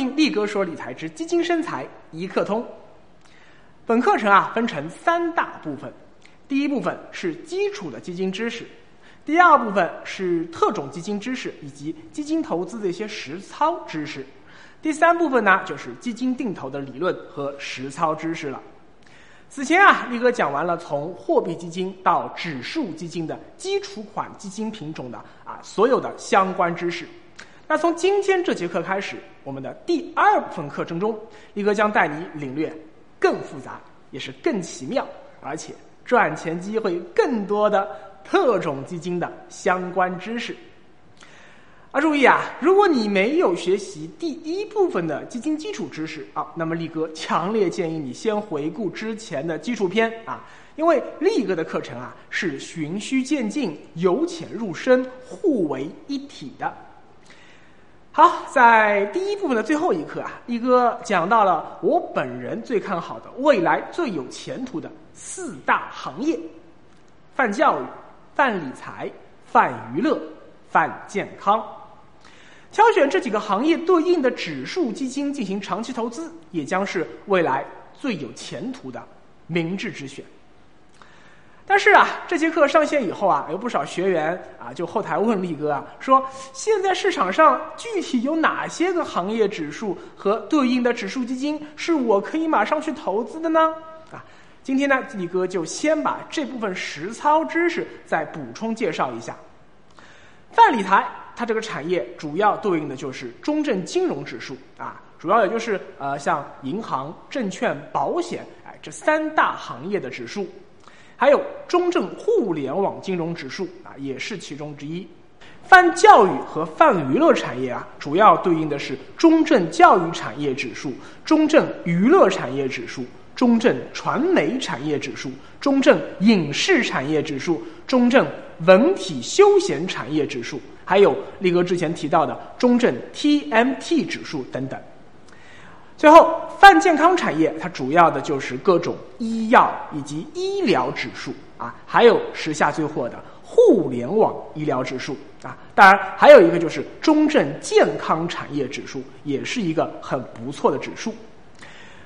听力哥说理财之基金生财一课通。本课程啊分成三大部分，第一部分是基础的基金知识，第二部分是特种基金知识以及基金投资的一些实操知识，第三部分呢就是基金定投的理论和实操知识了。此前啊，力哥讲完了从货币基金到指数基金的基础款基金品种的啊所有的相关知识。那从今天这节课开始，我们的第二部分课程中，力哥将带你领略更复杂，也是更奇妙，而且赚钱机会更多的特种基金的相关知识。啊，注意啊！如果你没有学习第一部分的基金基础知识啊，那么力哥强烈建议你先回顾之前的基础篇啊，因为力哥的课程啊是循序渐进、由浅入深、互为一体的。好，在第一部分的最后一课啊，力哥讲到了我本人最看好的未来最有前途的四大行业：泛教育、泛理财、泛娱乐、泛健康。挑选这几个行业对应的指数基金进行长期投资，也将是未来最有前途的明智之选。但是啊，这节课上线以后啊，有不少学员啊就后台问力哥啊，说现在市场上具体有哪些个行业指数和对应的指数基金是我可以马上去投资的呢？啊，今天呢，力哥就先把这部分实操知识再补充介绍一下。泛理财。它这个产业主要对应的就是中证金融指数啊，主要也就是呃像银行、证券、保险哎这三大行业的指数，还有中证互联网金融指数啊也是其中之一。泛教育和泛娱乐产业啊，主要对应的是中证教育产业指数、中证娱乐产业指数。中证传媒产业指数、中证影视产业指数、中证文体休闲产业指数，还有力哥之前提到的中证 TMT 指数等等。最后，泛健康产业它主要的就是各种医药以及医疗指数啊，还有时下最火的互联网医疗指数啊。当然，还有一个就是中证健康产业指数，也是一个很不错的指数。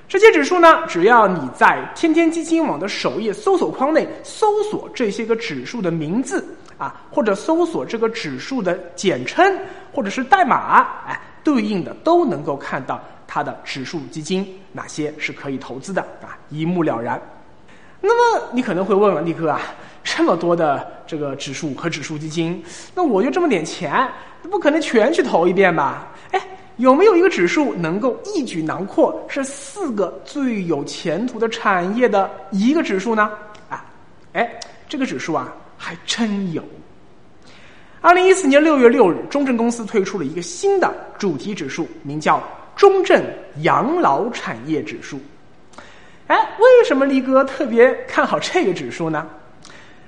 这些指数呢，只要你在天天基金网的首页搜索框内搜索这些个指数的名字啊，或者搜索这个指数的简称或者是代码，哎，对应的都能够看到它的指数基金哪些是可以投资的啊，一目了然。那么你可能会问了，力哥啊，这么多的这个指数和指数基金，那我就这么点钱，不可能全去投一遍吧？哎。有没有一个指数能够一举囊括是四个最有前途的产业的一个指数呢？啊，哎，这个指数啊还真有。二零一四年六月六日，中证公司推出了一个新的主题指数，名叫中证养老产业指数。哎，为什么力哥特别看好这个指数呢？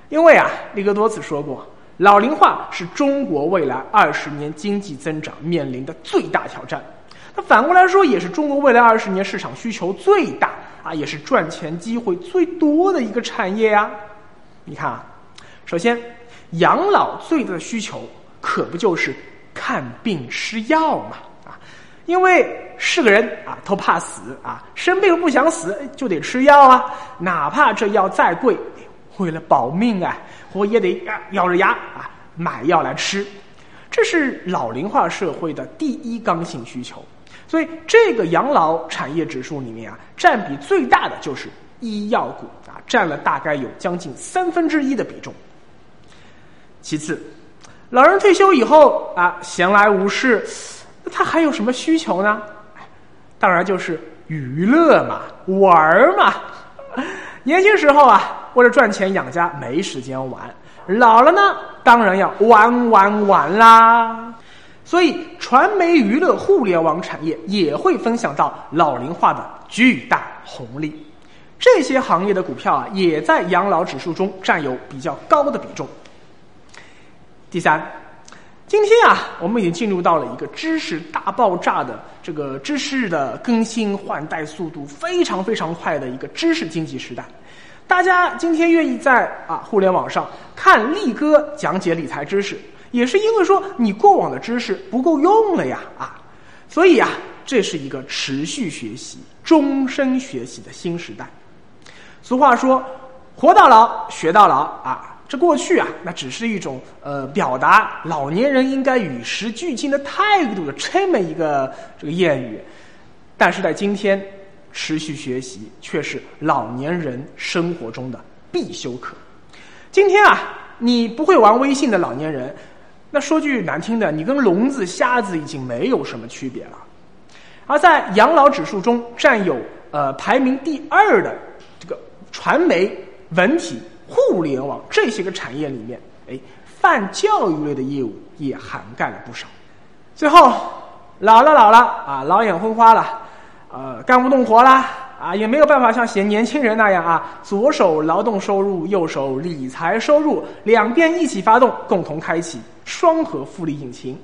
因为啊，力哥多次说过。老龄化是中国未来二十年经济增长面临的最大挑战，那反过来说，也是中国未来二十年市场需求最大啊，也是赚钱机会最多的一个产业呀。你看啊，首先，养老最大的需求可不就是看病吃药嘛，因为是个人啊，都怕死啊，生病不想死就得吃药啊，哪怕这药再贵。为了保命啊，我也得咬着牙啊买药来吃，这是老龄化社会的第一刚性需求。所以，这个养老产业指数里面啊，占比最大的就是医药股啊，占了大概有将近三分之一的比重。其次，老人退休以后啊，闲来无事，他还有什么需求呢？当然就是娱乐嘛，玩嘛。年轻时候啊。为了赚钱养家没时间玩，老了呢当然要玩玩玩啦。所以，传媒娱乐互联网产业也会分享到老龄化的巨大红利。这些行业的股票啊，也在养老指数中占有比较高的比重。第三，今天啊，我们已经进入到了一个知识大爆炸的这个知识的更新换代速度非常非常快的一个知识经济时代。大家今天愿意在啊互联网上看力哥讲解理财知识，也是因为说你过往的知识不够用了呀啊，所以啊，这是一个持续学习、终身学习的新时代。俗话说：“活到老，学到老。”啊，这过去啊，那只是一种呃表达老年人应该与时俱进的态度的这么一个这个谚语。但是在今天，持续学习却是老年人生活中的必修课。今天啊，你不会玩微信的老年人。那说句难听的，你跟聋子、瞎子已经没有什么区别了。而在养老指数中占有呃排名第二的这个传媒、文体、互联网这些个产业里面，哎，泛教育类的业务也涵盖了不少。最后，老了老了啊，老眼昏花了，呃，干不动活啦。啊，也没有办法像写年轻人那样啊，左手劳动收入，右手理财收入，两边一起发动，共同开启双核复利引擎。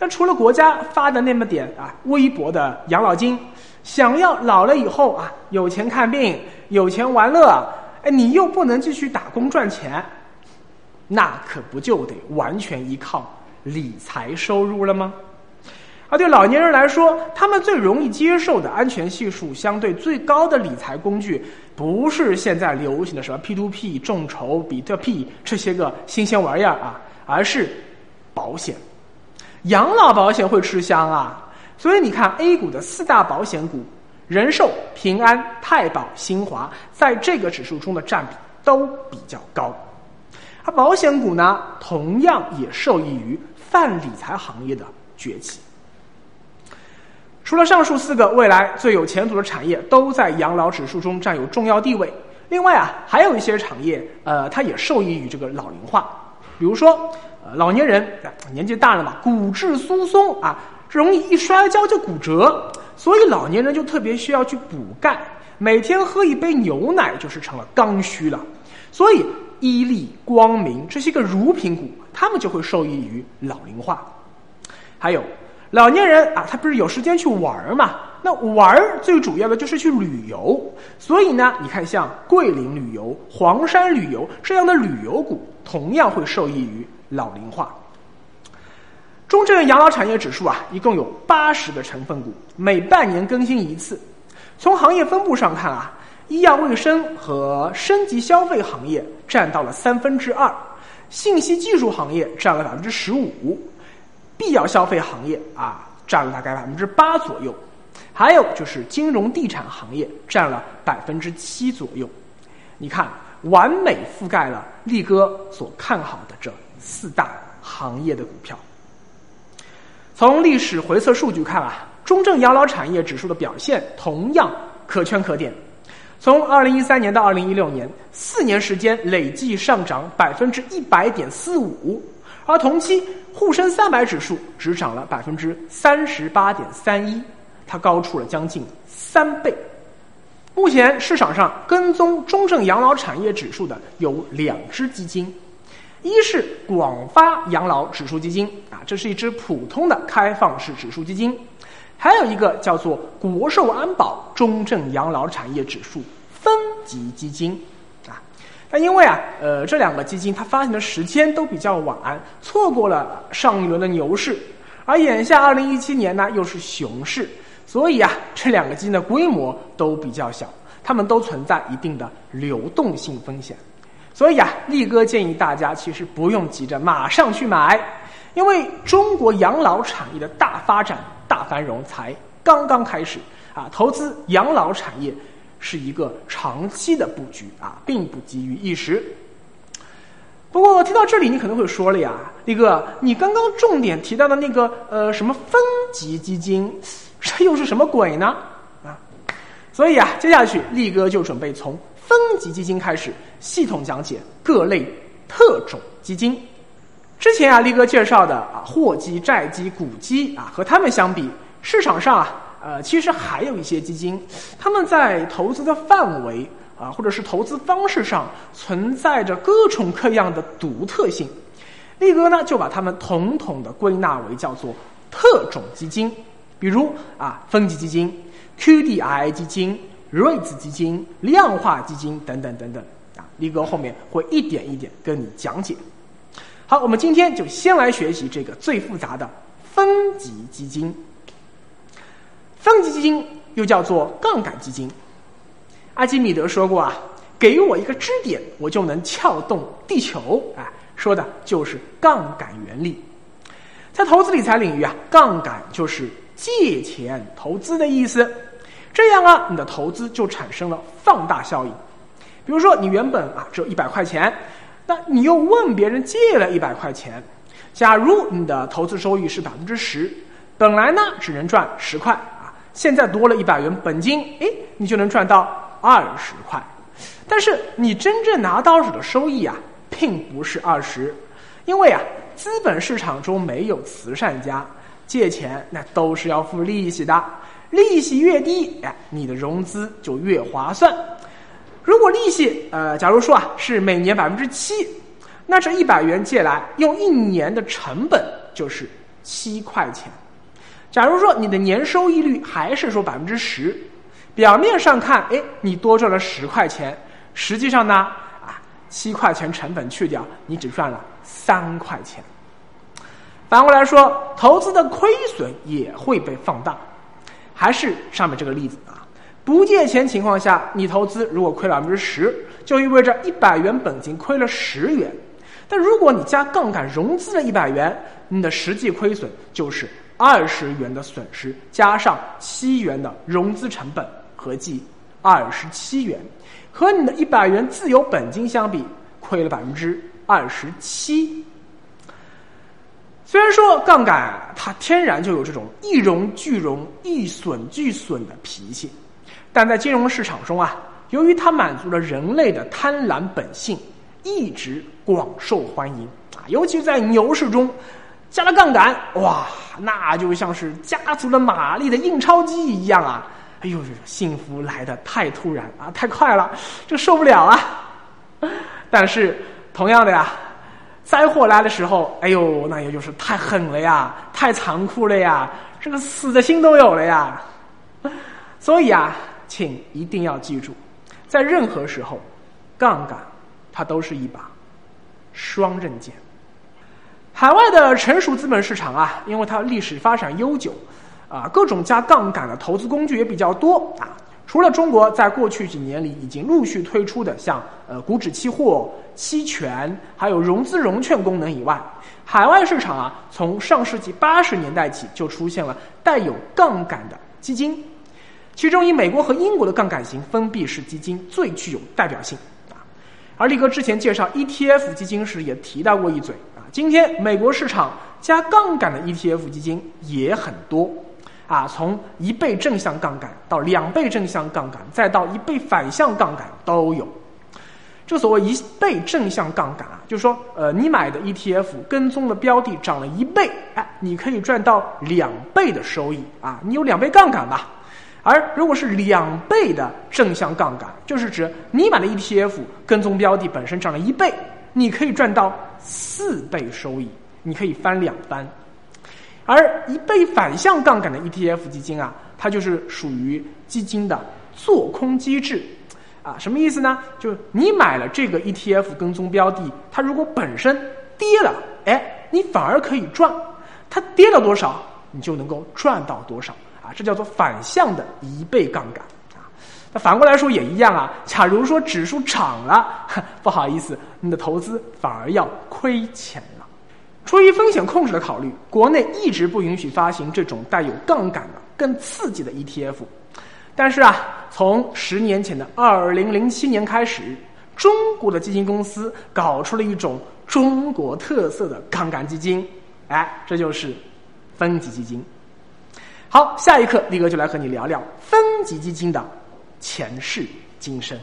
那除了国家发的那么点啊微薄的养老金，想要老了以后啊有钱看病，有钱玩乐，哎，你又不能继续打工赚钱，那可不就得完全依靠理财收入了吗？而对老年人来说，他们最容易接受的安全系数相对最高的理财工具，不是现在流行的什么 P to P、众筹、比特币这些个新鲜玩意儿啊，而是保险。养老保险会吃香啊，所以你看 A 股的四大保险股，人寿、平安、太保、新华，在这个指数中的占比都比较高。而保险股呢，同样也受益于泛理财行业的崛起。除了上述四个未来最有前途的产业都在养老指数中占有重要地位，另外啊，还有一些产业，呃，它也受益于这个老龄化。比如说，呃，老年人年纪大了嘛，骨质疏松啊，容易一摔跤就骨折，所以老年人就特别需要去补钙，每天喝一杯牛奶就是成了刚需了。所以，伊利、光明这些个乳品股，他们就会受益于老龄化。还有。老年人啊，他不是有时间去玩儿嘛？那玩儿最主要的就是去旅游，所以呢，你看像桂林旅游、黄山旅游这样的旅游股，同样会受益于老龄化。中证养老产业指数啊，一共有八十个成分股，每半年更新一次。从行业分布上看啊，医药卫生和升级消费行业占到了三分之二，信息技术行业占了百分之十五。必要消费行业啊，占了大概百分之八左右，还有就是金融地产行业占了百分之七左右。你看，完美覆盖了力哥所看好的这四大行业的股票。从历史回测数据看啊，中证养老产业指数的表现同样可圈可点。从二零一三年到二零一六年，四年时间累计上涨百分之一百点四五。而同期沪深三百指数只涨了百分之三十八点三一，它高出了将近三倍。目前市场上跟踪中证养老产业指数的有两只基金，一是广发养老指数基金啊，这是一只普通的开放式指数基金；还有一个叫做国寿安保中证养老产业指数分级基金啊。那因为啊，呃，这两个基金它发行的时间都比较晚，错过了上一轮的牛市，而眼下二零一七年呢又是熊市，所以啊，这两个基金的规模都比较小，它们都存在一定的流动性风险，所以啊，力哥建议大家其实不用急着马上去买，因为中国养老产业的大发展、大繁荣才刚刚开始啊，投资养老产业。是一个长期的布局啊，并不急于一时。不过听到这里，你可能会说了呀，力哥，你刚刚重点提到的那个呃什么分级基金，这又是什么鬼呢？啊，所以啊，接下去力哥就准备从分级基金开始系统讲解各类特种基金。之前啊，力哥介绍的啊货基、债基、股基啊，和他们相比，市场上啊。呃，其实还有一些基金，他们在投资的范围啊，或者是投资方式上存在着各种各样的独特性。力哥呢，就把它们统统的归纳为叫做特种基金，比如啊，分级基金、QDII 基金、REITs 基金、量化基金等等等等。力哥后面会一点一点跟你讲解。好，我们今天就先来学习这个最复杂的分级基金。分级基金又叫做杠杆基金。阿基米德说过啊，给我一个支点，我就能撬动地球。啊，说的就是杠杆原理。在投资理财领域啊，杠杆就是借钱投资的意思。这样啊，你的投资就产生了放大效应。比如说，你原本啊只有一百块钱，那你又问别人借了一百块钱。假如你的投资收益是百分之十，本来呢只能赚十块啊，现在多了一百元本金，诶，你就能赚到二十块。但是你真正拿到手的收益啊，并不是二十，因为啊，资本市场中没有慈善家，借钱那都是要付利息的，利息越低，哎，你的融资就越划算。如果利息呃，假如说啊是每年百分之七。那这一百元借来用一年的成本就是七块钱。假如说你的年收益率还是说百分之十，表面上看，哎，你多赚了十块钱，实际上呢，啊，七块钱成本去掉，你只赚了三块钱。反过来说，投资的亏损也会被放大。还是上面这个例子啊，不借钱情况下，你投资如果亏百分之十，就意味着一百元本金亏了十元。但如果你加杠杆融资了一百元，你的实际亏损就是二十元的损失，加上七元的融资成本，合计二十七元，和你的一百元自有本金相比，亏了百分之二十七。虽然说杠杆它天然就有这种一荣俱荣、一损俱损的脾气，但在金融市场中啊，由于它满足了人类的贪婪本性。一直广受欢迎啊，尤其在牛市中，加了杠杆，哇，那就像是加足了马力的印钞机一样啊！哎呦，幸福来的太突然啊，太快了，这受不了啊！但是同样的呀，灾祸来的时候，哎呦，那也就是太狠了呀，太残酷了呀，这个死的心都有了呀！所以啊，请一定要记住，在任何时候，杠杆。它都是一把双刃剑。海外的成熟资本市场啊，因为它历史发展悠久，啊，各种加杠杆的投资工具也比较多啊。除了中国在过去几年里已经陆续推出的像呃股指期货、期权，还有融资融券功能以外，海外市场啊，从上世纪八十年代起就出现了带有杠杆的基金，其中以美国和英国的杠杆型封闭式基金最具有代表性啊。而力哥之前介绍 ETF 基金时也提到过一嘴啊，今天美国市场加杠杆的 ETF 基金也很多，啊，从一倍正向杠杆到两倍正向杠杆，再到一倍反向杠杆都有。这所谓一倍正向杠杆啊，就是说，呃，你买的 ETF 跟踪的标的涨了一倍，哎，你可以赚到两倍的收益啊，你有两倍杠杆吧。而如果是两倍的正向杠杆，就是指你买的 ETF 跟踪标的本身涨了一倍，你可以赚到四倍收益，你可以翻两番。而一倍反向杠杆的 ETF 基金啊，它就是属于基金的做空机制，啊，什么意思呢？就是你买了这个 ETF 跟踪标的，它如果本身跌了，哎，你反而可以赚，它跌了多少，你就能够赚到多少。啊，这叫做反向的一倍杠杆啊。那反过来说也一样啊。假如说指数涨了，不好意思，你的投资反而要亏钱了。出于风险控制的考虑，国内一直不允许发行这种带有杠杆的、更刺激的 ETF。但是啊，从十年前的二零零七年开始，中国的基金公司搞出了一种中国特色的杠杆基金，哎，这就是分级基金。好，下一课力哥就来和你聊聊分级基金的前世今生。